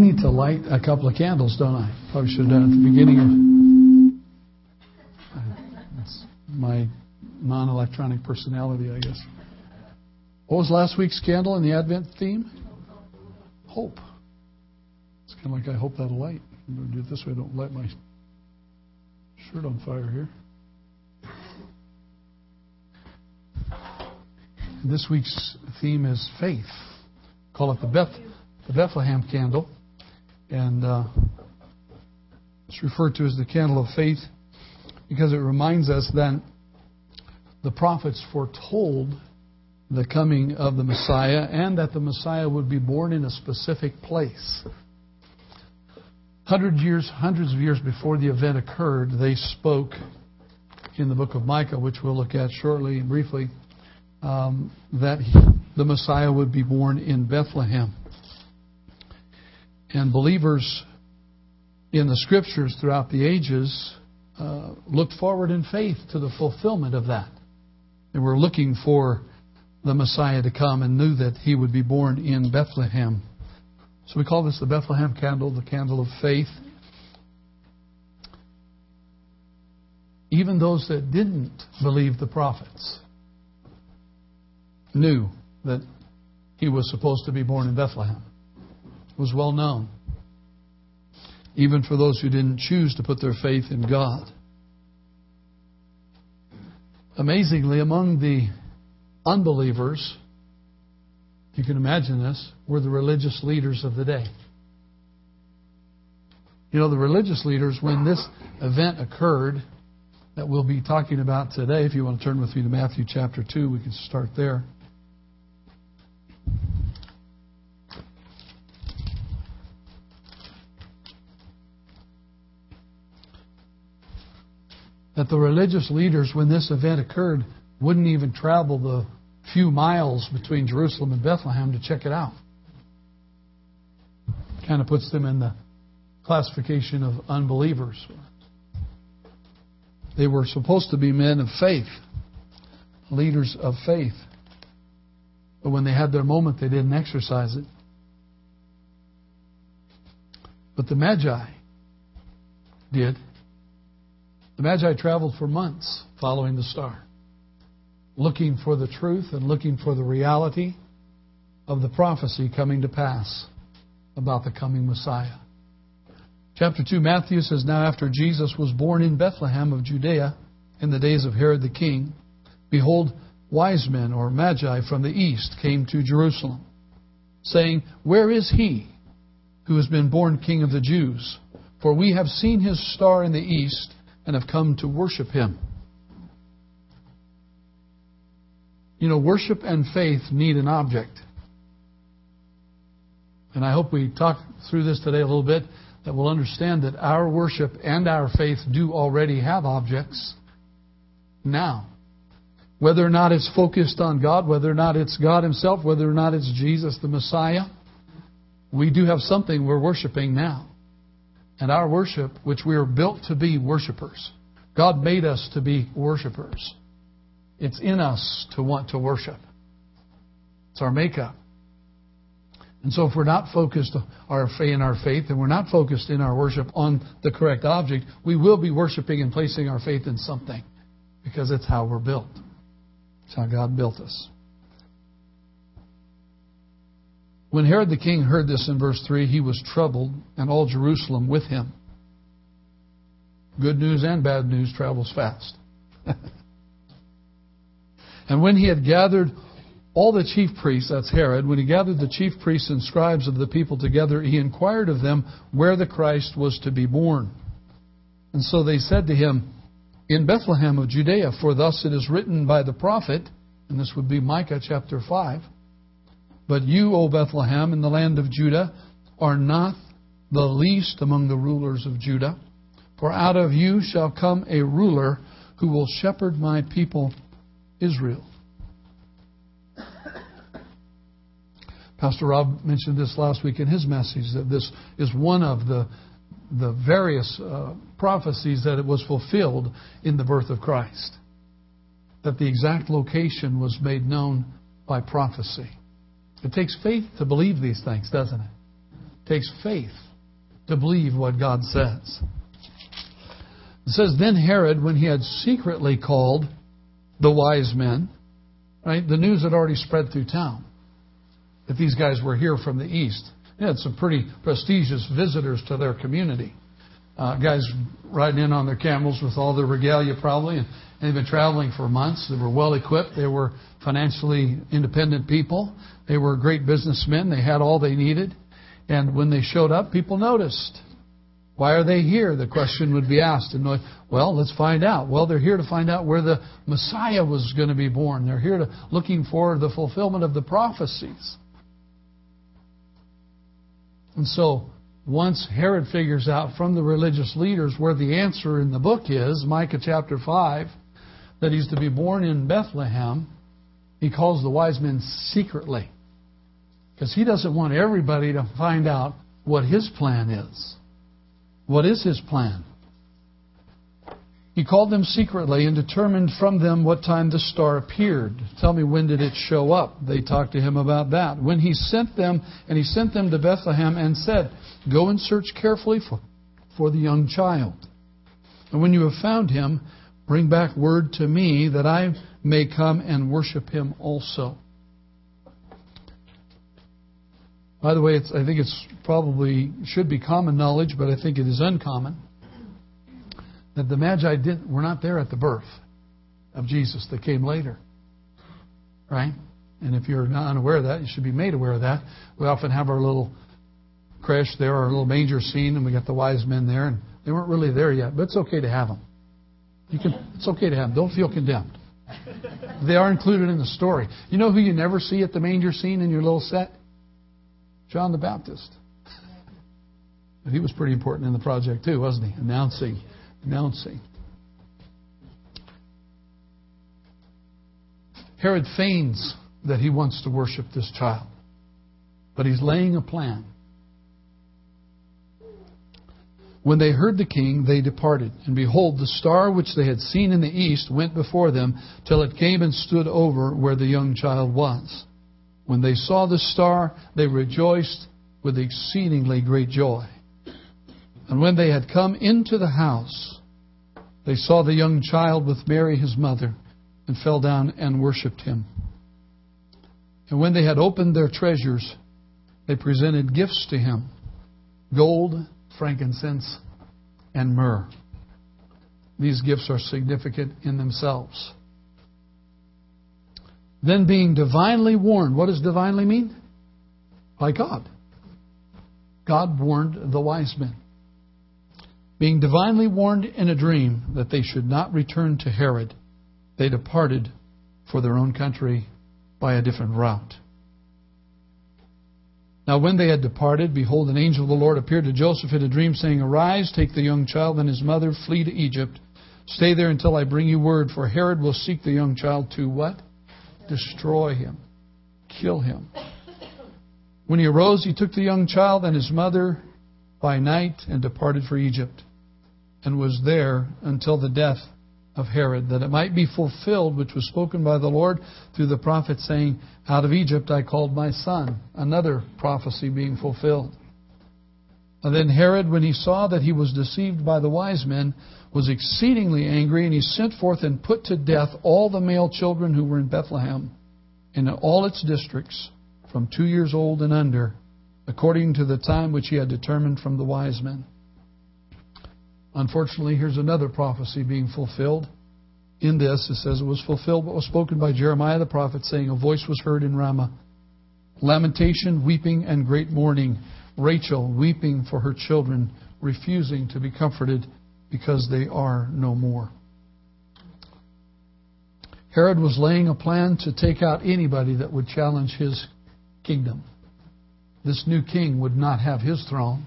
need to light a couple of candles, don't I? Probably should have done it at the beginning of. My non-electronic personality, I guess. What was last week's candle in the Advent theme? Hope. It's kind of like I hope that'll light. I'm going to do it this way. Don't light my shirt on fire here. This week's theme is faith. Call it the Beth, the Bethlehem candle, and uh, it's referred to as the candle of faith because it reminds us that the prophets foretold the coming of the Messiah and that the Messiah would be born in a specific place. Hundred years, hundreds of years before the event occurred, they spoke in the book of Micah, which we'll look at shortly, and briefly, um, that the Messiah would be born in Bethlehem. And believers in the scriptures throughout the ages uh, looked forward in faith to the fulfillment of that. They were looking for the Messiah to come and knew that he would be born in Bethlehem. So we call this the Bethlehem candle, the candle of faith. Even those that didn't believe the prophets knew that he was supposed to be born in Bethlehem. Was well known. Even for those who didn't choose to put their faith in God. Amazingly, among the unbelievers, if you can imagine this, were the religious leaders of the day. You know, the religious leaders, when this event occurred, that we'll be talking about today, if you want to turn with me to Matthew chapter 2, we can start there. That the religious leaders, when this event occurred, wouldn't even travel the few miles between Jerusalem and Bethlehem to check it out. Kind of puts them in the classification of unbelievers. They were supposed to be men of faith, leaders of faith. But when they had their moment, they didn't exercise it. But the Magi did. The Magi traveled for months following the star looking for the truth and looking for the reality of the prophecy coming to pass about the coming Messiah. Chapter 2, Matthew says, Now after Jesus was born in Bethlehem of Judea in the days of Herod the king, behold, wise men or magi from the east came to Jerusalem, saying, Where is he who has been born king of the Jews? For we have seen his star in the east and have come to worship him. You know, worship and faith need an object. And I hope we talk through this today a little bit that we'll understand that our worship and our faith do already have objects now. Whether or not it's focused on God, whether or not it's God Himself, whether or not it's Jesus the Messiah, we do have something we're worshiping now. And our worship, which we are built to be worshipers, God made us to be worshipers. It's in us to want to worship. It's our makeup. And so if we're not focused our in our faith and we're not focused in our worship on the correct object, we will be worshiping and placing our faith in something because it's how we're built. It's how God built us. When Herod the king heard this in verse 3, he was troubled, and all Jerusalem with him. Good news and bad news travels fast. And when he had gathered all the chief priests, that's Herod, when he gathered the chief priests and scribes of the people together, he inquired of them where the Christ was to be born. And so they said to him, In Bethlehem of Judea, for thus it is written by the prophet, and this would be Micah chapter 5. But you, O Bethlehem, in the land of Judah, are not the least among the rulers of Judah, for out of you shall come a ruler who will shepherd my people Israel. Pastor Rob mentioned this last week in his message that this is one of the the various uh, prophecies that it was fulfilled in the birth of Christ. That the exact location was made known by prophecy. It takes faith to believe these things, doesn't it? It takes faith to believe what God says. It says, Then Herod, when he had secretly called the wise men, right, the news had already spread through town that these guys were here from the east. They had some pretty prestigious visitors to their community. Uh, guys riding in on their camels with all their regalia, probably, and they've been traveling for months. They were well equipped. They were financially independent people. They were great businessmen. They had all they needed. And when they showed up, people noticed. Why are they here? The question would be asked. And well, let's find out. Well, they're here to find out where the Messiah was going to be born. They're here to looking for the fulfillment of the prophecies. And so, once Herod figures out from the religious leaders where the answer in the book is, Micah chapter 5, that he's to be born in Bethlehem, he calls the wise men secretly. Because he doesn't want everybody to find out what his plan is. What is his plan? He called them secretly and determined from them what time the star appeared. Tell me when did it show up? They talked to him about that. When he sent them, and he sent them to Bethlehem and said, Go and search carefully for, for the young child. And when you have found him, bring back word to me that I may come and worship him also. By the way, I think it's probably should be common knowledge, but I think it is uncommon that the Magi didn't, were not there at the birth of Jesus. They came later. Right? And if you're not unaware of that, you should be made aware of that. We often have our little creche there, our little manger scene, and we got the wise men there, and they weren't really there yet, but it's okay to have them. You can, it's okay to have them. Don't feel condemned. They are included in the story. You know who you never see at the manger scene in your little set? John the Baptist. He was pretty important in the project too, wasn't he? Announcing announcing. Herod feigns that he wants to worship this child, but he's laying a plan. When they heard the king, they departed. And behold, the star which they had seen in the east went before them till it came and stood over where the young child was. When they saw the star, they rejoiced with exceedingly great joy. And when they had come into the house, they saw the young child with Mary, his mother, and fell down and worshipped him. And when they had opened their treasures, they presented gifts to him gold, frankincense, and myrrh. These gifts are significant in themselves. Then, being divinely warned, what does divinely mean? By God. God warned the wise men being divinely warned in a dream that they should not return to Herod, they departed for their own country by a different route. Now, when they had departed, behold, an angel of the Lord appeared to Joseph in a dream, saying, Arise, take the young child and his mother, flee to Egypt. Stay there until I bring you word, for Herod will seek the young child to what? Destroy him, kill him. When he arose, he took the young child and his mother by night and departed for Egypt and was there until the death of Herod, that it might be fulfilled which was spoken by the Lord through the prophet, saying, Out of Egypt I called my son. Another prophecy being fulfilled. And then Herod, when he saw that he was deceived by the wise men, was exceedingly angry, and he sent forth and put to death all the male children who were in Bethlehem and in all its districts, from two years old and under, according to the time which he had determined from the wise men. Unfortunately, here's another prophecy being fulfilled. In this, it says it was fulfilled what was spoken by Jeremiah the prophet, saying, A voice was heard in Ramah. Lamentation, weeping, and great mourning. Rachel weeping for her children, refusing to be comforted because they are no more. Herod was laying a plan to take out anybody that would challenge his kingdom. This new king would not have his throne.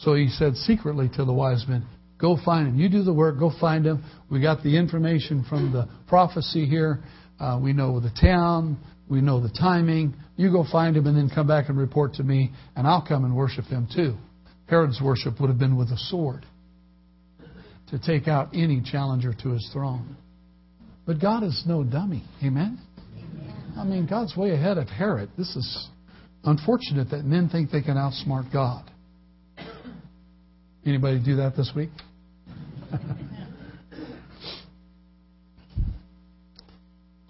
So he said secretly to the wise men, Go find him. You do the work. Go find him. We got the information from the prophecy here. Uh, we know the town. We know the timing. You go find him and then come back and report to me, and I'll come and worship him too. Herod's worship would have been with a sword to take out any challenger to his throne. But God is no dummy. Amen? Amen? I mean, God's way ahead of Herod. This is unfortunate that men think they can outsmart God. Anybody do that this week?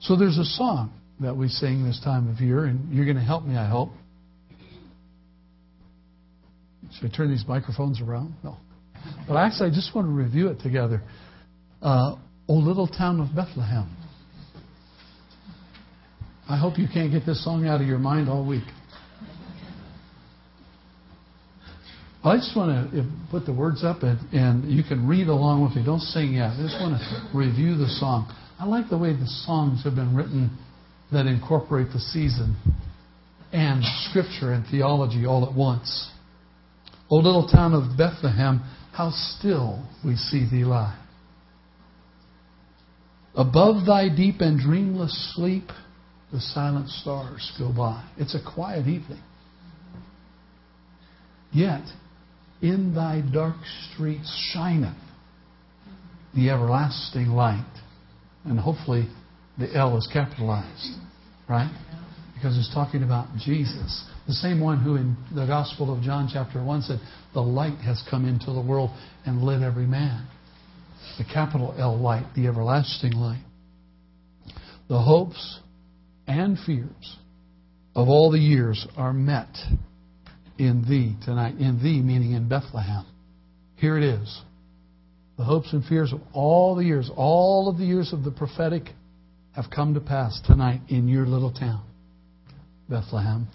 so there's a song that we sing this time of year, and you're going to help me, I hope. Should I turn these microphones around? No. But actually, I just want to review it together. Uh, O Little Town of Bethlehem. I hope you can't get this song out of your mind all week. I just want to eh, put the words up and, and you can read along with me. Don't sing yet. I just want to review the song. I like the way the songs have been written that incorporate the season and scripture and theology all at once. O little town of Bethlehem, how still we see thee lie. Above thy deep and dreamless sleep, the silent stars go by. It's a quiet evening. Yet, in thy dark streets shineth the everlasting light. And hopefully, the L is capitalized, right? Because it's talking about Jesus. The same one who in the Gospel of John, chapter 1, said, The light has come into the world and lit every man. The capital L light, the everlasting light. The hopes and fears of all the years are met in thee tonight. In thee, meaning in Bethlehem. Here it is. The hopes and fears of all the years, all of the years of the prophetic have come to pass tonight in your little town, Bethlehem.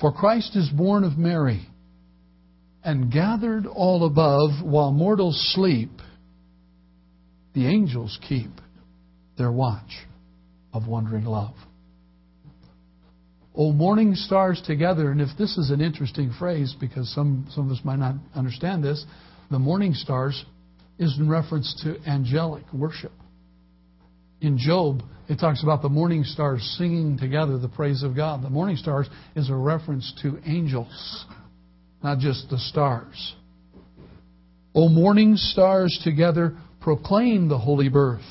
For Christ is born of Mary and gathered all above while mortals sleep. The angels keep their watch of wondering love. Oh, morning stars together, and if this is an interesting phrase, because some, some of us might not understand this, the morning stars is in reference to angelic worship. In Job, it talks about the morning stars singing together the praise of God. The morning stars is a reference to angels, not just the stars. O morning stars together proclaim the holy birth,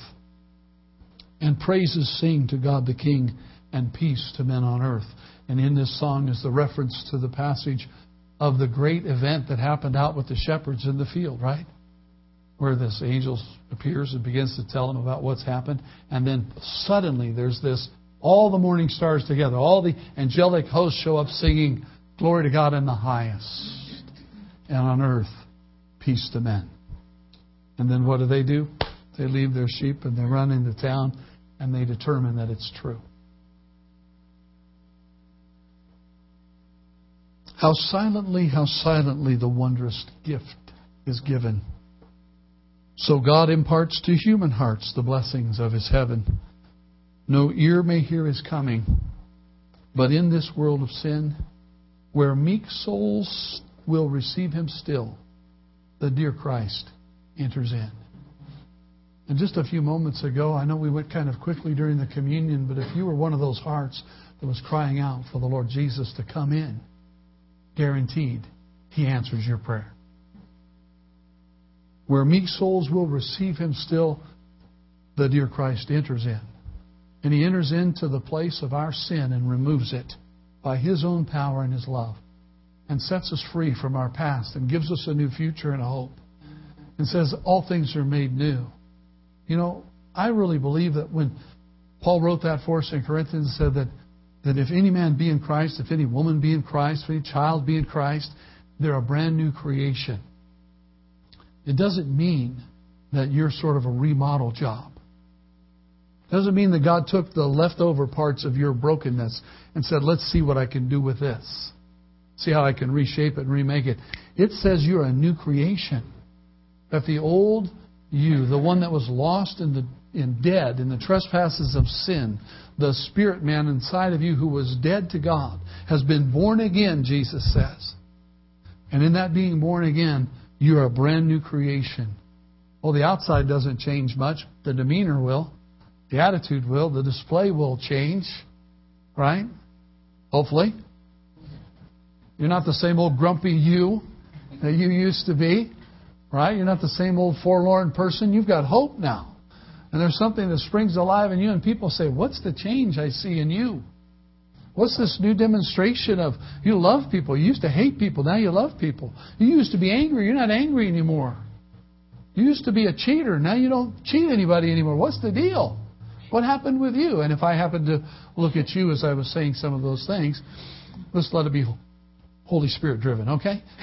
and praises sing to God the King, and peace to men on earth. And in this song is the reference to the passage of the great event that happened out with the shepherds in the field, right? Where this angel appears and begins to tell them about what's happened. And then suddenly there's this all the morning stars together, all the angelic hosts show up singing, Glory to God in the highest, and on earth, peace to men. And then what do they do? They leave their sheep and they run into town and they determine that it's true. How silently, how silently the wondrous gift is given. So God imparts to human hearts the blessings of his heaven. No ear may hear his coming, but in this world of sin, where meek souls will receive him still, the dear Christ enters in. And just a few moments ago, I know we went kind of quickly during the communion, but if you were one of those hearts that was crying out for the Lord Jesus to come in, guaranteed He answers your prayer. Where meek souls will receive Him still, the dear Christ enters in. And He enters into the place of our sin and removes it by His own power and His love and sets us free from our past and gives us a new future and a hope and says all things are made new. You know, I really believe that when Paul wrote that for us in Corinthians, said that, that if any man be in Christ, if any woman be in Christ, if any child be in Christ, they're a brand new creation. It doesn't mean that you're sort of a remodel job. It doesn't mean that God took the leftover parts of your brokenness and said, let's see what I can do with this. See how I can reshape it and remake it. It says you're a new creation. That the old you, the one that was lost in the in dead in the trespasses of sin, the spirit man inside of you who was dead to God has been born again, Jesus says. And in that being born again, you're a brand new creation. Well, the outside doesn't change much. The demeanor will. The attitude will. The display will change. Right? Hopefully. You're not the same old grumpy you that you used to be. Right? You're not the same old forlorn person. You've got hope now. And there's something that springs alive in you, and people say, What's the change I see in you? What's this new demonstration of you love people? You used to hate people, now you love people. You used to be angry, you're not angry anymore. You used to be a cheater, now you don't cheat anybody anymore. What's the deal? What happened with you? And if I happen to look at you as I was saying some of those things, let's let it be Holy Spirit driven, okay?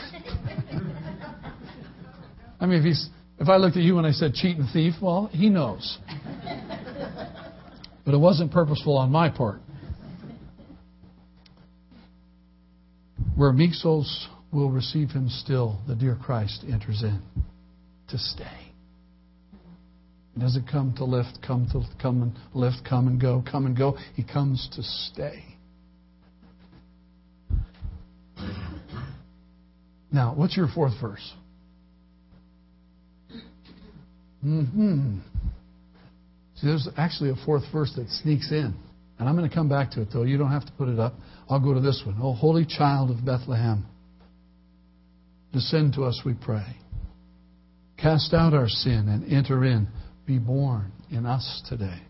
I mean, if he's if I looked at you when I said cheat and thief, well, he knows. But it wasn't purposeful on my part. Where meek souls will receive him still, the dear Christ enters in to stay. He doesn't come to lift, come to come and lift, come and go, come and go. He comes to stay. Now, what's your fourth verse? Hmm. See, there's actually a fourth verse that sneaks in. And I'm going to come back to it, though. You don't have to put it up. I'll go to this one. Oh, Holy Child of Bethlehem, descend to us, we pray. Cast out our sin and enter in. Be born in us today.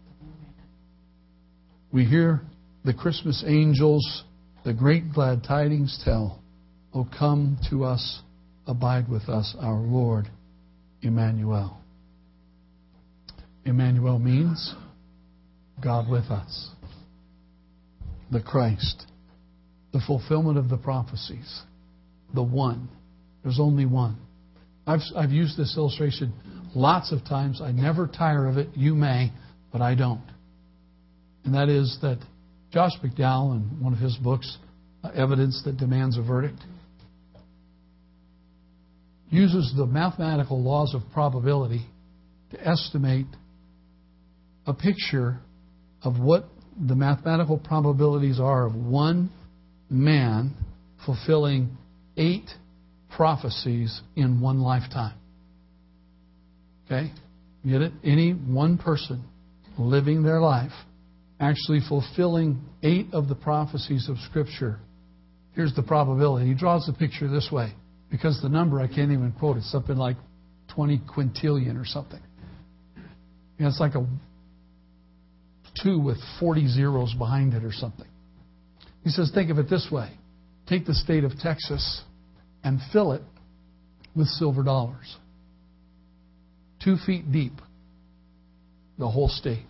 We hear the Christmas angels, the great glad tidings tell. Oh, come to us, abide with us, our Lord, Emmanuel. Emmanuel means God with us, the Christ, the fulfillment of the prophecies, the one. There's only one. I've, I've used this illustration lots of times. I never tire of it. You may, but I don't. And that is that Josh McDowell, in one of his books, uh, Evidence That Demands a Verdict, uses the mathematical laws of probability to estimate a picture of what the mathematical probabilities are of one man fulfilling eight prophecies in one lifetime. Okay? Get it? Any one person living their life actually fulfilling eight of the prophecies of Scripture. Here's the probability. He draws the picture this way because the number I can't even quote. It's something like 20 quintillion or something. You know, it's like a two with 40 zeros behind it or something. He says, think of it this way take the state of Texas and fill it with silver dollars. Two feet deep, the whole state.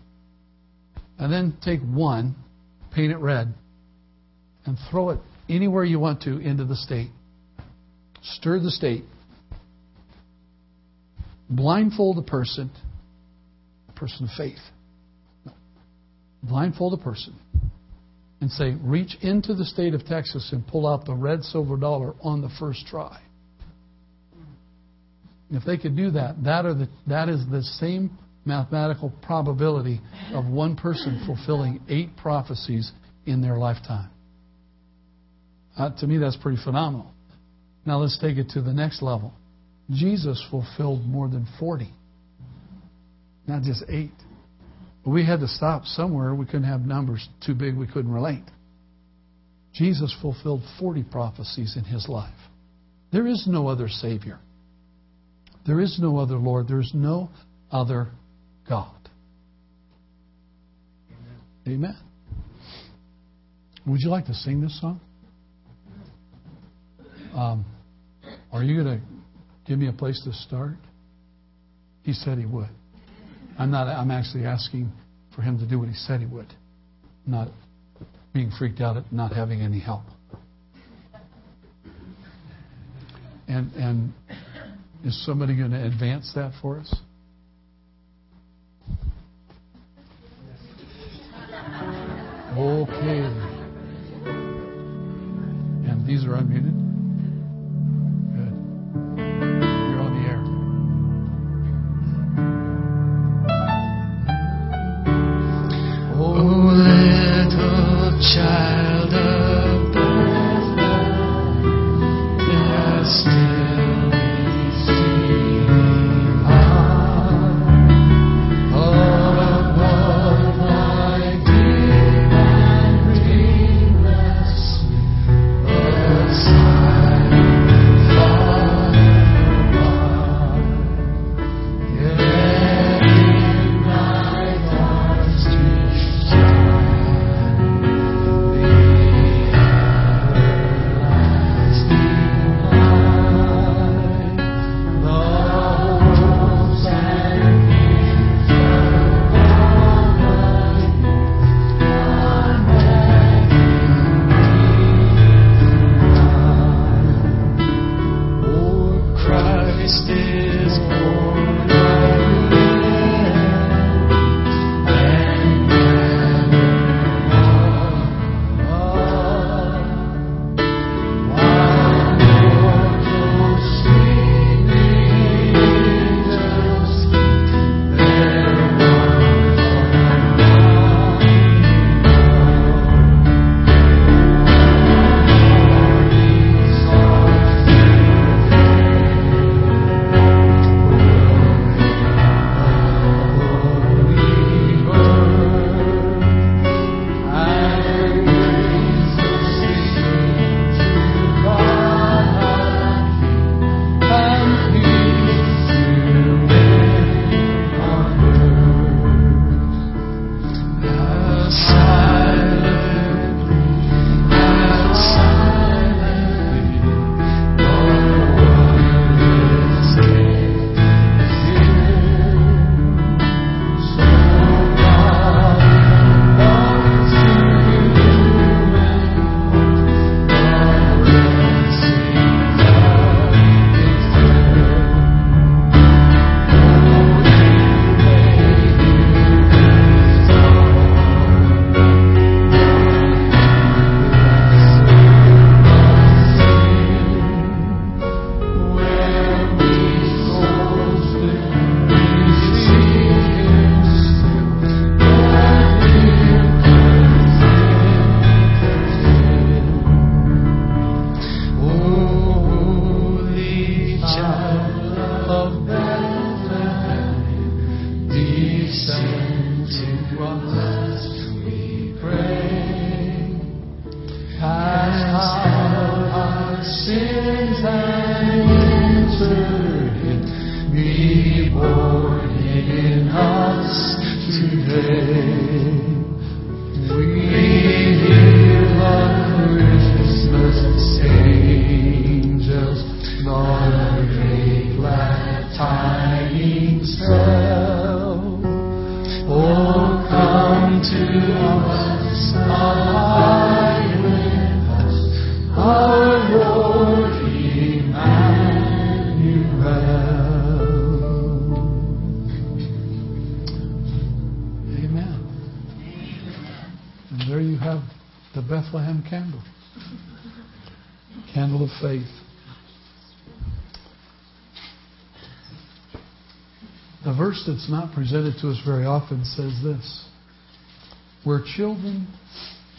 And then take one, paint it red, and throw it anywhere you want to into the state. Stir the state. Blindfold a person, a person of faith blindfold a person and say, reach into the state of Texas and pull out the red silver dollar on the first try. If they could do that, that, the, that is the same mathematical probability of one person fulfilling eight prophecies in their lifetime. Uh, to me, that's pretty phenomenal. Now let's take it to the next level. Jesus fulfilled more than 40, not just eight. We had to stop somewhere. We couldn't have numbers too big we couldn't relate. Jesus fulfilled 40 prophecies in his life. There is no other Savior. There is no other Lord. There is no other God. Amen. Amen. Would you like to sing this song? Um, are you going to give me a place to start? He said he would. I'm not. I'm actually asking for him to do what he said he would, not being freaked out at not having any help. And and is somebody going to advance that for us? Okay. And these are unmuted. That's not presented to us very often says this Where children,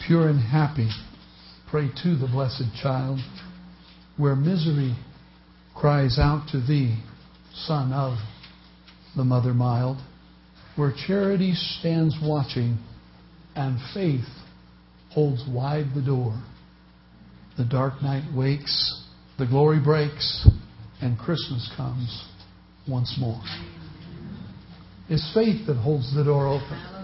pure and happy, pray to the blessed child, where misery cries out to thee, Son of the Mother mild, where charity stands watching and faith holds wide the door. The dark night wakes, the glory breaks, and Christmas comes once more. It's faith that holds the door open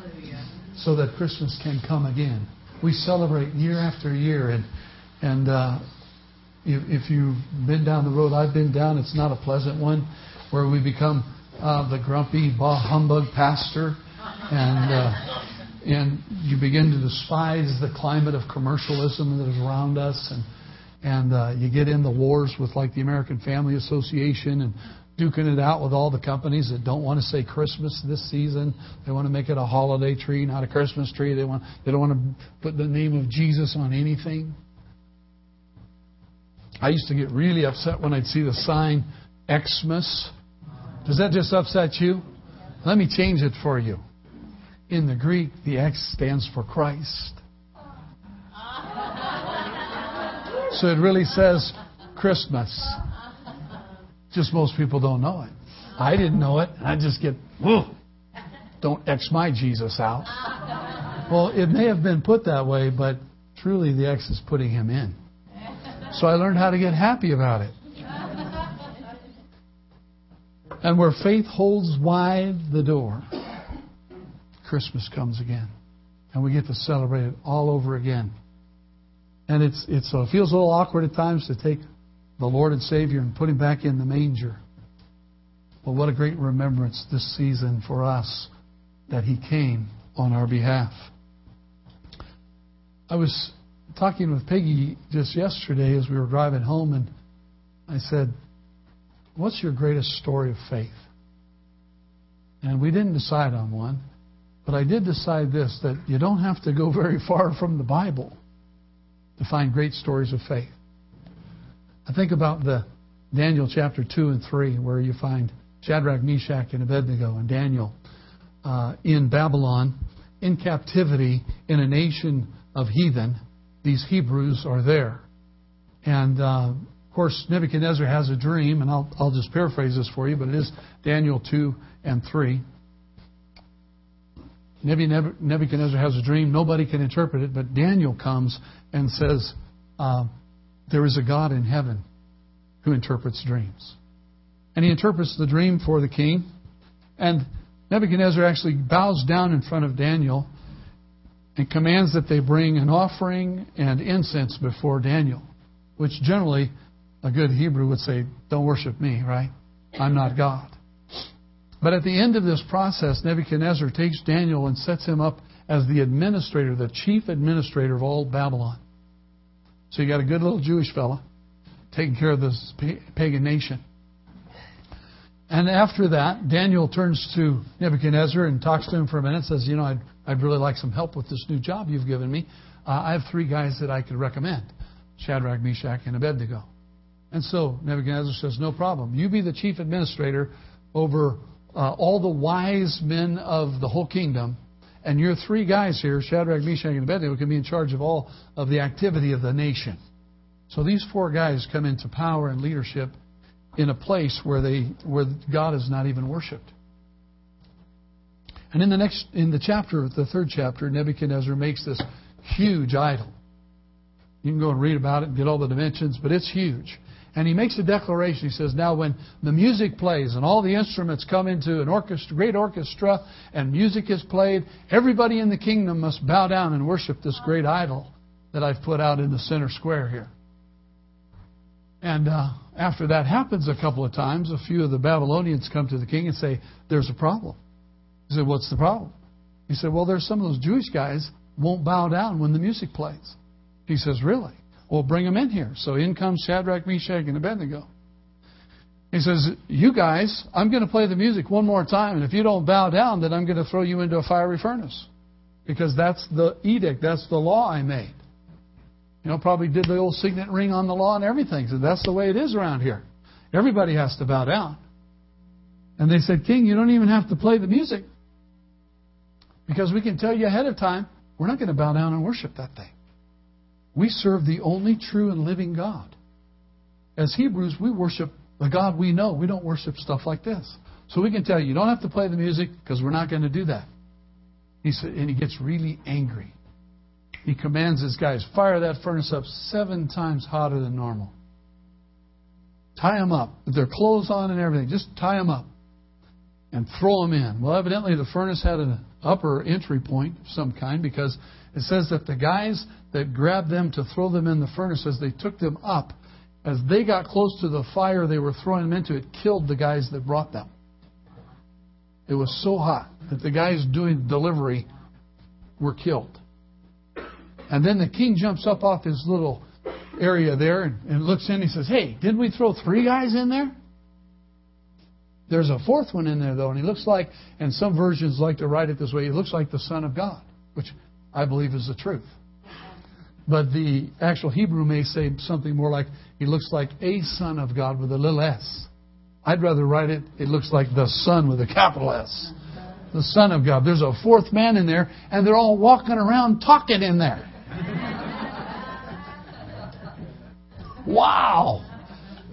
so that Christmas can come again. We celebrate year after year, and and uh, if, you've been down the road I've been down, it's not a pleasant one, where we become uh, the grumpy bah humbug pastor, and uh, and you begin to despise the climate of commercialism that is around us, and and uh, you get in the wars with like the American Family Association and duking it out with all the companies that don't want to say Christmas this season. They want to make it a holiday tree, not a Christmas tree. They want they don't want to put the name of Jesus on anything. I used to get really upset when I'd see the sign Xmas. Does that just upset you? Let me change it for you. In the Greek, the X stands for Christ. So it really says Christmas. Just most people don't know it. I didn't know it. I just get, whoa, don't X my Jesus out. Well, it may have been put that way, but truly the X is putting him in. So I learned how to get happy about it. And where faith holds wide the door, Christmas comes again. And we get to celebrate it all over again. And it's, it's, uh, it feels a little awkward at times to take the Lord and Savior and put him back in the manger. But what a great remembrance this season for us that he came on our behalf. I was talking with Peggy just yesterday as we were driving home, and I said, What's your greatest story of faith? And we didn't decide on one, but I did decide this that you don't have to go very far from the Bible to find great stories of faith. I think about the Daniel chapter 2 and 3, where you find Shadrach, Meshach, and Abednego, and Daniel uh, in Babylon, in captivity in a nation of heathen. These Hebrews are there. And uh, of course, Nebuchadnezzar has a dream, and I'll, I'll just paraphrase this for you, but it is Daniel 2 and 3. Nebuchadnezzar has a dream. Nobody can interpret it, but Daniel comes and says, uh, there is a God in heaven who interprets dreams. And he interprets the dream for the king. And Nebuchadnezzar actually bows down in front of Daniel and commands that they bring an offering and incense before Daniel, which generally a good Hebrew would say, Don't worship me, right? I'm not God. But at the end of this process, Nebuchadnezzar takes Daniel and sets him up as the administrator, the chief administrator of all Babylon. So you got a good little Jewish fella taking care of this pagan nation. And after that, Daniel turns to Nebuchadnezzar and talks to him for a minute. Says, "You know, I'd, I'd really like some help with this new job you've given me. Uh, I have three guys that I could recommend: Shadrach, Meshach, and Abednego." And so Nebuchadnezzar says, "No problem. You be the chief administrator over uh, all the wise men of the whole kingdom, and your three guys here, Shadrach, Meshach, and Abednego, can be in charge of all of the activity of the nation. So these four guys come into power and leadership in a place where they where God is not even worshipped. And in the next in the chapter, the third chapter, Nebuchadnezzar makes this huge idol. You can go and read about it and get all the dimensions, but it's huge. And he makes a declaration. He says, Now, when the music plays and all the instruments come into an orchestra, great orchestra and music is played, everybody in the kingdom must bow down and worship this great idol that I've put out in the center square here. And uh, after that happens a couple of times, a few of the Babylonians come to the king and say, There's a problem. He said, What's the problem? He said, Well, there's some of those Jewish guys won't bow down when the music plays. He says, Really? Well, bring them in here. So in comes Shadrach, Meshach, and Abednego. He says, You guys, I'm going to play the music one more time, and if you don't bow down, then I'm going to throw you into a fiery furnace. Because that's the edict, that's the law I made. You know, probably did the old signet ring on the law and everything. So that's the way it is around here. Everybody has to bow down. And they said, King, you don't even have to play the music. Because we can tell you ahead of time, we're not going to bow down and worship that thing. We serve the only true and living God. As Hebrews, we worship the God we know. We don't worship stuff like this. So we can tell you, you don't have to play the music because we're not going to do that. He said, and he gets really angry he commands his guys, fire that furnace up seven times hotter than normal. Tie them up with their clothes on and everything. Just tie them up and throw them in. Well, evidently the furnace had an upper entry point of some kind because it says that the guys that grabbed them to throw them in the furnace, as they took them up, as they got close to the fire they were throwing them into, it killed the guys that brought them. It was so hot that the guys doing delivery were killed. And then the king jumps up off his little area there and, and looks in. And he says, Hey, didn't we throw three guys in there? There's a fourth one in there, though, and he looks like, and some versions like to write it this way, he looks like the Son of God, which I believe is the truth. But the actual Hebrew may say something more like, he looks like a Son of God with a little s. I'd rather write it, it looks like the Son with a capital S. The Son of God. There's a fourth man in there, and they're all walking around talking in there. Wow.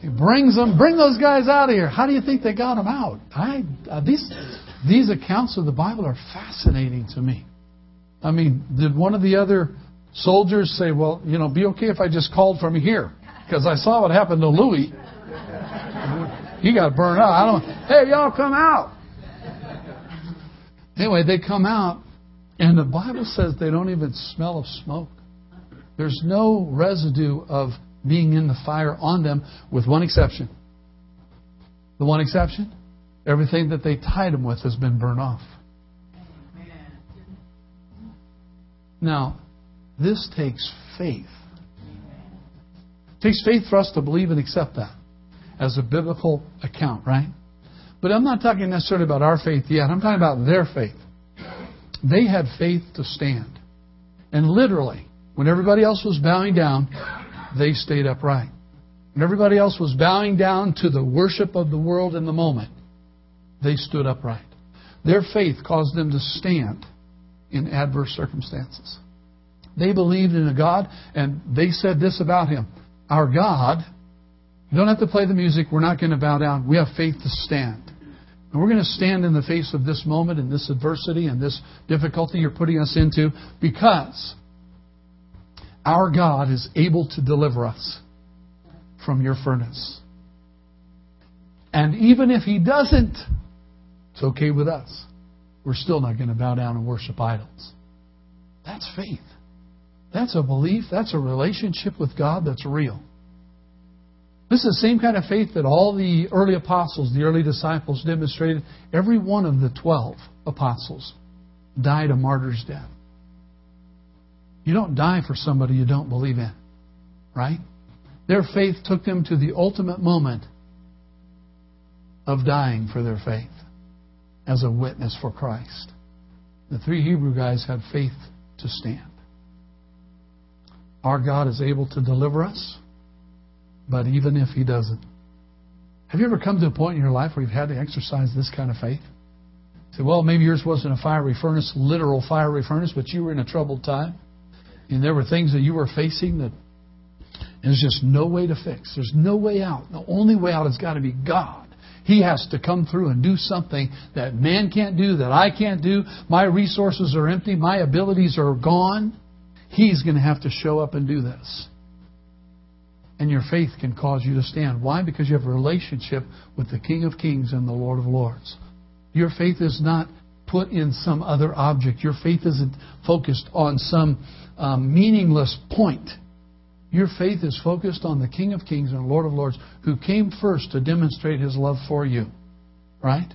He brings them, bring those guys out of here. How do you think they got them out? I, uh, these, these accounts of the Bible are fascinating to me. I mean, did one of the other soldiers say, well, you know, be okay if I just called from here? Because I saw what happened to Louis. He got burned out. I don't, hey, y'all come out. Anyway, they come out, and the Bible says they don't even smell of smoke. There's no residue of being in the fire on them, with one exception. The one exception? Everything that they tied them with has been burned off. Now, this takes faith. It takes faith for us to believe and accept that as a biblical account, right? But I'm not talking necessarily about our faith yet. I'm talking about their faith. They had faith to stand. And literally, when everybody else was bowing down, they stayed upright. When everybody else was bowing down to the worship of the world in the moment, they stood upright. Their faith caused them to stand in adverse circumstances. They believed in a God, and they said this about Him Our God, you don't have to play the music, we're not going to bow down. We have faith to stand. And we're going to stand in the face of this moment and this adversity and this difficulty you're putting us into because our God is able to deliver us from your furnace. And even if He doesn't, it's okay with us. We're still not going to bow down and worship idols. That's faith. That's a belief. That's a relationship with God that's real. This is the same kind of faith that all the early apostles, the early disciples demonstrated. Every one of the twelve apostles died a martyr's death. You don't die for somebody you don't believe in, right? Their faith took them to the ultimate moment of dying for their faith as a witness for Christ. The three Hebrew guys had faith to stand. Our God is able to deliver us, but even if He doesn't. Have you ever come to a point in your life where you've had to exercise this kind of faith? say, well, maybe yours wasn't a fiery furnace, literal fiery furnace, but you were in a troubled time and there were things that you were facing that there's just no way to fix. There's no way out. The only way out has got to be God. He has to come through and do something that man can't do, that I can't do. My resources are empty. My abilities are gone. He's going to have to show up and do this. And your faith can cause you to stand. Why? Because you have a relationship with the King of Kings and the Lord of Lords. Your faith is not put in some other object. Your faith isn't focused on some um, meaningless point. Your faith is focused on the King of Kings and Lord of Lords who came first to demonstrate his love for you. Right?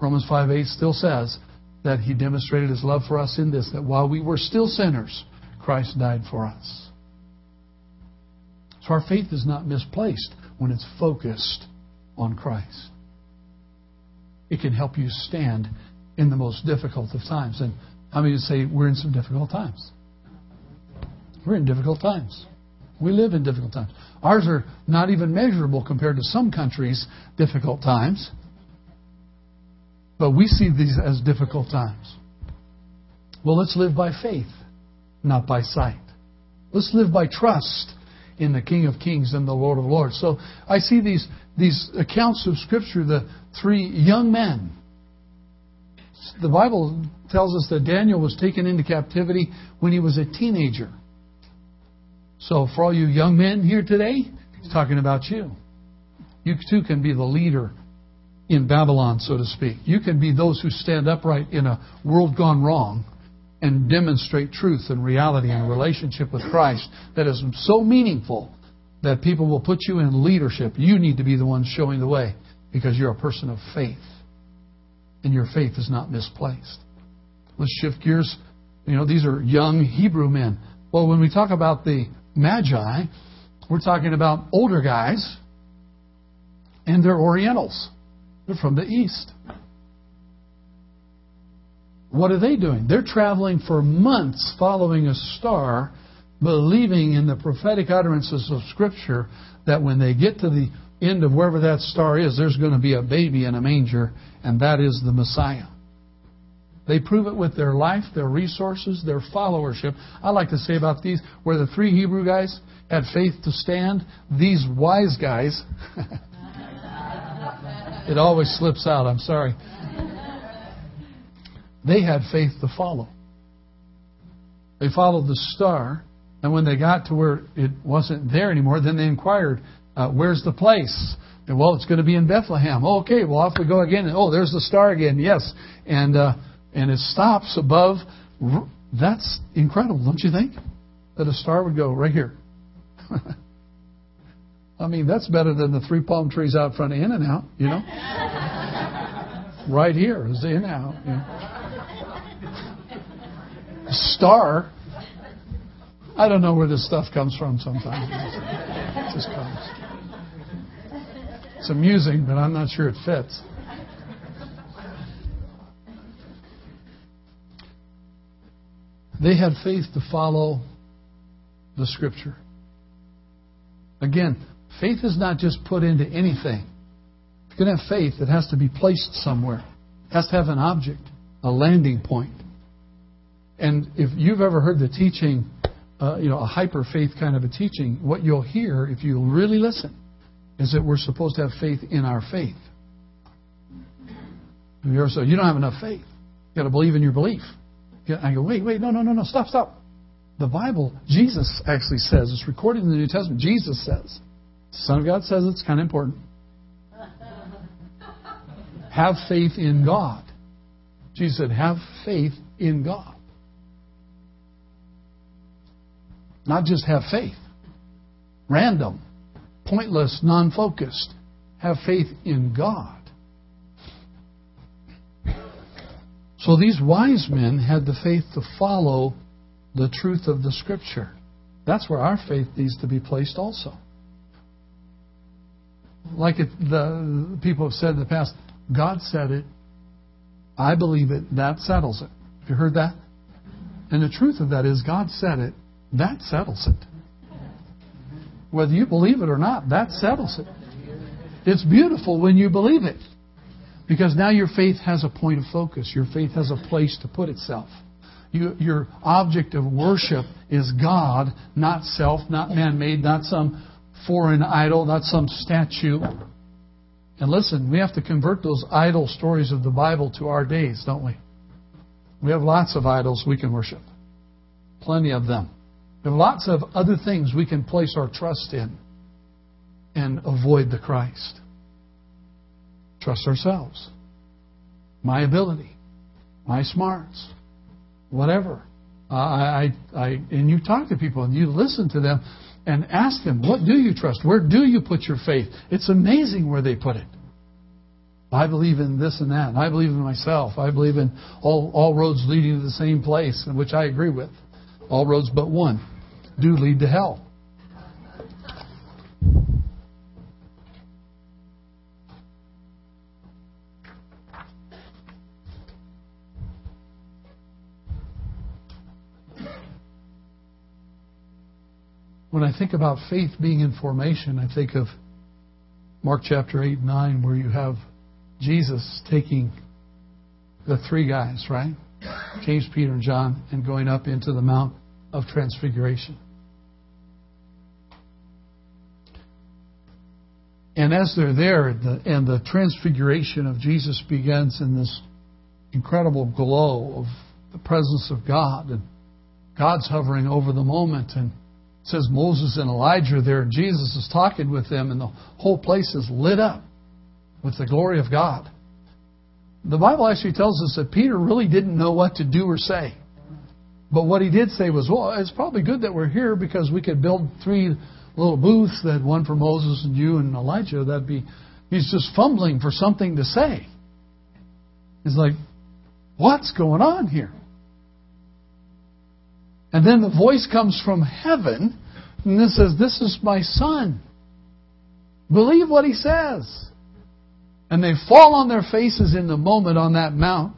Romans 5 8 still says that he demonstrated his love for us in this, that while we were still sinners, Christ died for us. So our faith is not misplaced when it's focused on Christ. It can help you stand in the most difficult of times. And how many would say we're in some difficult times? We're in difficult times. We live in difficult times. Ours are not even measurable compared to some countries' difficult times. But we see these as difficult times. Well, let's live by faith, not by sight. Let's live by trust in the King of Kings and the Lord of Lords. So I see these, these accounts of Scripture, the three young men. The Bible tells us that Daniel was taken into captivity when he was a teenager. So for all you young men here today, he's talking about you. You too can be the leader in Babylon, so to speak. You can be those who stand upright in a world gone wrong and demonstrate truth and reality and relationship with Christ that is so meaningful that people will put you in leadership. You need to be the one showing the way because you're a person of faith. And your faith is not misplaced. Let's shift gears. You know, these are young Hebrew men. Well, when we talk about the Magi, we're talking about older guys, and they're Orientals. They're from the East. What are they doing? They're traveling for months following a star, believing in the prophetic utterances of Scripture that when they get to the end of wherever that star is, there's going to be a baby in a manger, and that is the Messiah. They prove it with their life, their resources, their followership. I like to say about these, where the three Hebrew guys had faith to stand, these wise guys, it always slips out, I'm sorry. They had faith to follow. They followed the star, and when they got to where it wasn't there anymore, then they inquired, uh, Where's the place? And, well, it's going to be in Bethlehem. okay, well, off we go again. Oh, there's the star again. Yes. And, uh, and it stops above. That's incredible, don't you think? That a star would go right here. I mean, that's better than the three palm trees out front of In-N-Out, you know? right here is the In-N-Out. You know? star. I don't know where this stuff comes from sometimes. It just comes. It's amusing, but I'm not sure it fits. They had faith to follow the Scripture. Again, faith is not just put into anything. If you're going to have faith, it has to be placed somewhere. It has to have an object, a landing point. And if you've ever heard the teaching, uh, you know, a hyper faith kind of a teaching, what you'll hear, if you really listen, is that we're supposed to have faith in our faith. You ever say, you don't have enough faith. You've got to believe in your belief. I go, wait, wait, no, no, no, no, stop, stop. The Bible, Jesus actually says, it's recorded in the New Testament, Jesus says, Son of God says it's kind of important. have faith in God. Jesus said, have faith in God. Not just have faith. Random, pointless, non focused. Have faith in God. So these wise men had the faith to follow the truth of the Scripture. That's where our faith needs to be placed also. Like it, the people have said in the past, God said it, I believe it, that settles it. Have you heard that? And the truth of that is, God said it, that settles it. Whether you believe it or not, that settles it. It's beautiful when you believe it. Because now your faith has a point of focus. Your faith has a place to put itself. You, your object of worship is God, not self, not man made, not some foreign idol, not some statue. And listen, we have to convert those idol stories of the Bible to our days, don't we? We have lots of idols we can worship, plenty of them. We have lots of other things we can place our trust in. and avoid the Christ. Trust ourselves. My ability, my smarts, whatever. Uh, I, I, and you talk to people and you listen to them and ask them, what do you trust? Where do you put your faith? It's amazing where they put it. I believe in this and that. I believe in myself. I believe in all, all roads leading to the same place, which I agree with. All roads but one do lead to hell. When I think about faith being in formation, I think of Mark chapter 8 and 9, where you have Jesus taking the three guys, right? James, Peter, and John, and going up into the Mount of Transfiguration. And as they're there, the, and the transfiguration of Jesus begins in this incredible glow of the presence of God, and God's hovering over the moment, and it says Moses and Elijah are there, and Jesus is talking with them, and the whole place is lit up with the glory of God. The Bible actually tells us that Peter really didn't know what to do or say. But what he did say was, well, it's probably good that we're here because we could build three little booths that one for Moses and you and Elijah. That'd be, he's just fumbling for something to say. He's like, what's going on here? And then the voice comes from heaven, and it says, This is my son. Believe what he says. And they fall on their faces in the moment on that mount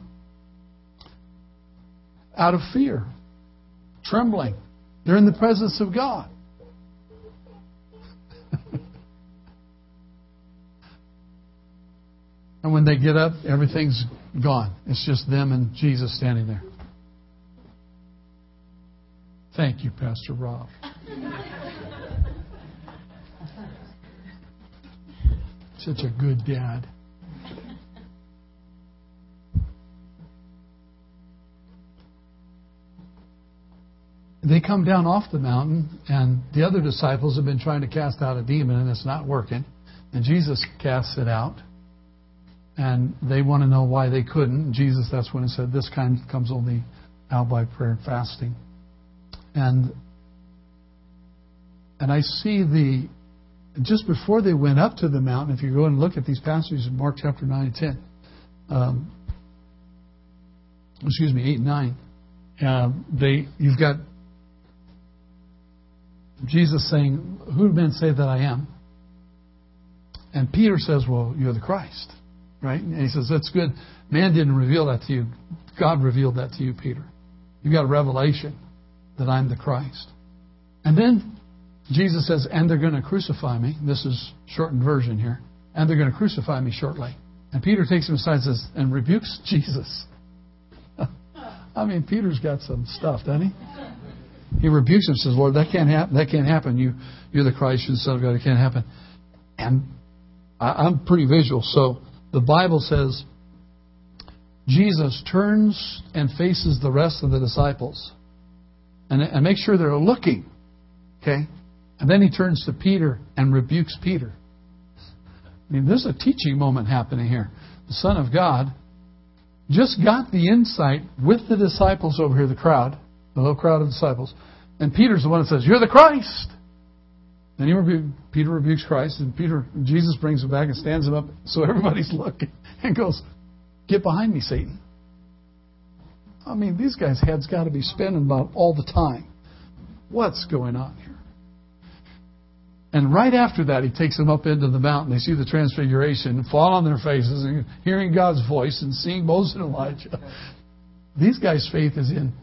out of fear, trembling. They're in the presence of God. and when they get up, everything's gone. It's just them and Jesus standing there. Thank you, Pastor Rob. Such a good dad. They come down off the mountain, and the other disciples have been trying to cast out a demon, and it's not working. And Jesus casts it out. And they want to know why they couldn't. Jesus, that's when he said, This kind comes only out by prayer and fasting. And and I see the just before they went up to the mountain, if you go and look at these passages in Mark chapter 9 and 10, um, excuse me, 8 and 9, uh, they, you've got Jesus saying, Who do men say that I am? And Peter says, Well, you're the Christ. Right? And he says, That's good. Man didn't reveal that to you. God revealed that to you, Peter. You've got a revelation that I'm the Christ. And then Jesus says, And they're going to crucify me. This is shortened version here. And they're going to crucify me shortly. And Peter takes him aside and says, and rebukes Jesus. I mean, Peter's got some stuff, doesn't he? He rebukes him, says, Lord, that can't happen. That can't happen. You, you're the Christ, you're the Son of God. It can't happen. And I, I'm pretty visual. So the Bible says Jesus turns and faces the rest of the disciples and, and make sure they're looking. Okay? And then he turns to Peter and rebukes Peter. I mean, there's a teaching moment happening here. The Son of God just got the insight with the disciples over here, the crowd, the little crowd of disciples. And Peter's the one that says, You're the Christ. Then he rebu- Peter rebukes Christ, and Peter Jesus brings him back and stands him up so everybody's looking and goes, Get behind me, Satan. I mean, these guys' heads got to be spinning about all the time. What's going on here? And right after that, he takes them up into the mountain. They see the transfiguration, fall on their faces, and hearing God's voice and seeing Moses and Elijah. These guys' faith is in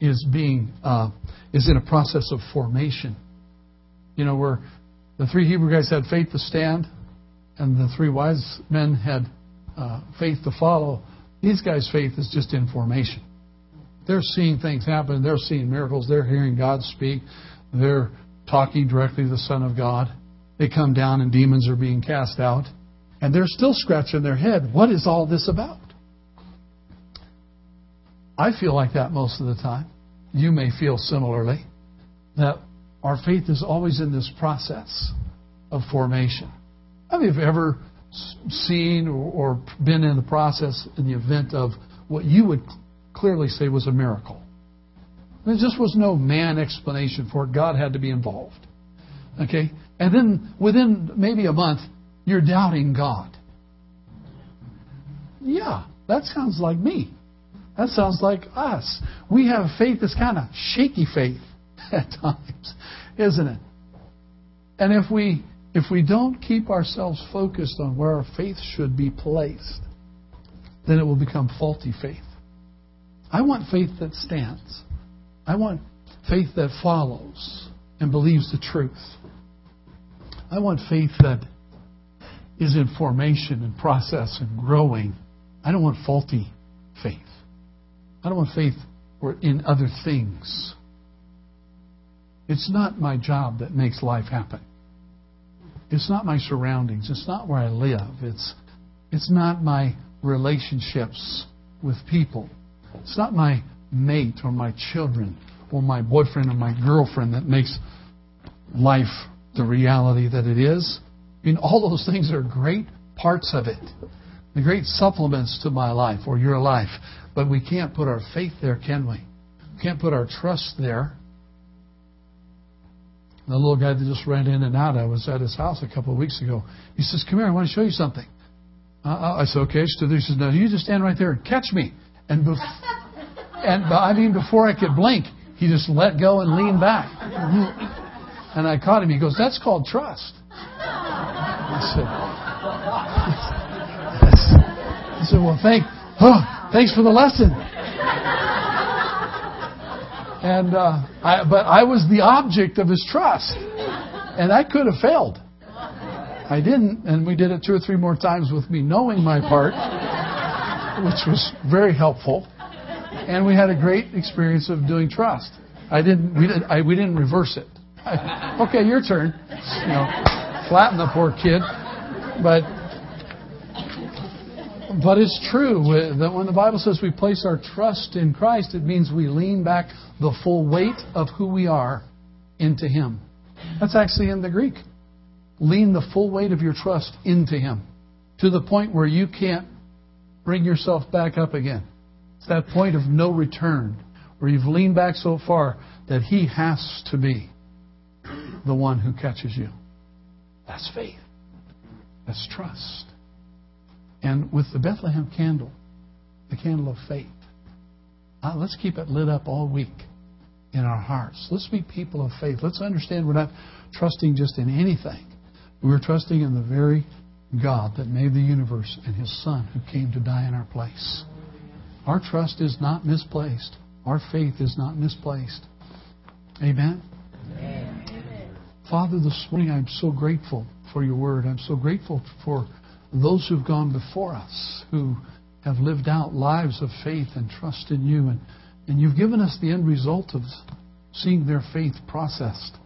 is being uh, is in a process of formation. You know, where the three Hebrew guys had faith to stand, and the three wise men had uh, faith to follow. These guys' faith is just in formation. They're seeing things happen. They're seeing miracles. They're hearing God speak. They're talking directly to the Son of God. They come down and demons are being cast out. And they're still scratching their head. What is all this about? I feel like that most of the time. You may feel similarly. That our faith is always in this process of formation. Have you ever seen or, or been in the process in the event of what you would clearly say was a miracle? There just was no man explanation for it. God had to be involved. Okay? And then within maybe a month, you're doubting God. Yeah, that sounds like me. That sounds like us. We have faith that's kind of shaky faith at times, isn't it? And if we if we don't keep ourselves focused on where our faith should be placed, then it will become faulty faith. I want faith that stands. I want faith that follows and believes the truth. I want faith that is in formation and process and growing. I don't want faulty faith. I don't want faith in other things. It's not my job that makes life happen. It's not my surroundings. It's not where I live. It's, it's not my relationships with people. It's not my mate or my children or my boyfriend or my girlfriend that makes life the reality that it is. I mean, all those things are great parts of it, the great supplements to my life or your life. But we can't put our faith there, can we? We can't put our trust there. The little guy that just ran in and out, I was at his house a couple of weeks ago. He says, Come here, I want to show you something. Uh, I said, Okay. Stood there. He says, No, you just stand right there and catch me. And, bef- and I mean, before I could blink, he just let go and leaned back. And I caught him. He goes, That's called trust. I said, I said Well, thank, thanks for the lesson. And uh, I, but I was the object of his trust, and I could have failed. I didn't, and we did it two or three more times with me knowing my part, which was very helpful. And we had a great experience of doing trust. I didn't, we didn't, I, we didn't reverse it. okay, your turn. You know, flatten the poor kid. But but it's true that when the Bible says we place our trust in Christ, it means we lean back the full weight of who we are into Him. That's actually in the Greek. Lean the full weight of your trust into Him to the point where you can't bring yourself back up again. It's that point of no return where you've leaned back so far that He has to be the one who catches you. That's faith. That's trust. And with the Bethlehem candle, the candle of faith, uh, let's keep it lit up all week in our hearts. Let's be people of faith. Let's understand we're not trusting just in anything. We're trusting in the very God that made the universe and His Son who came to die in our place. Our trust is not misplaced. Our faith is not misplaced. Amen? Amen. Father, this morning I'm so grateful for your word. I'm so grateful for those who've gone before us, who have lived out lives of faith and trust in you. And, and you've given us the end result of seeing their faith processed.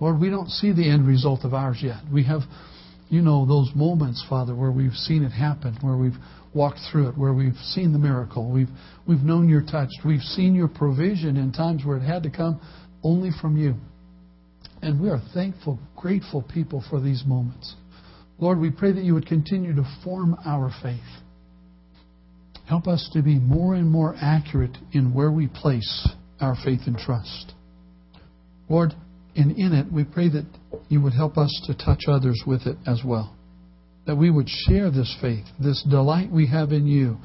Lord, we don't see the end result of ours yet. We have, you know, those moments, Father, where we've seen it happen, where we've walked through it, where we've seen the miracle, we've we've known your touch, we've seen your provision in times where it had to come only from you. And we are thankful, grateful people for these moments. Lord, we pray that you would continue to form our faith. Help us to be more and more accurate in where we place our faith and trust. Lord, and in it, we pray that you would help us to touch others with it as well. That we would share this faith, this delight we have in you,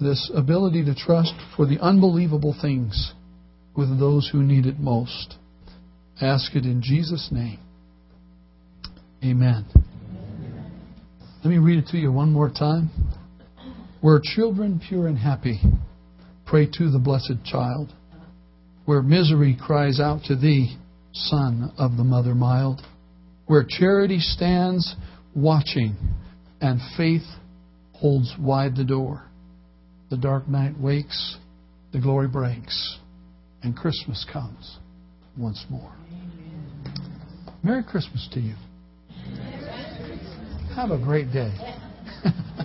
this ability to trust for the unbelievable things with those who need it most. Ask it in Jesus' name. Amen. Let me read it to you one more time. Where children pure and happy pray to the blessed child, where misery cries out to thee, Son of the Mother mild, where charity stands watching and faith holds wide the door, the dark night wakes, the glory breaks, and Christmas comes once more. Merry Christmas to you. Have a great day.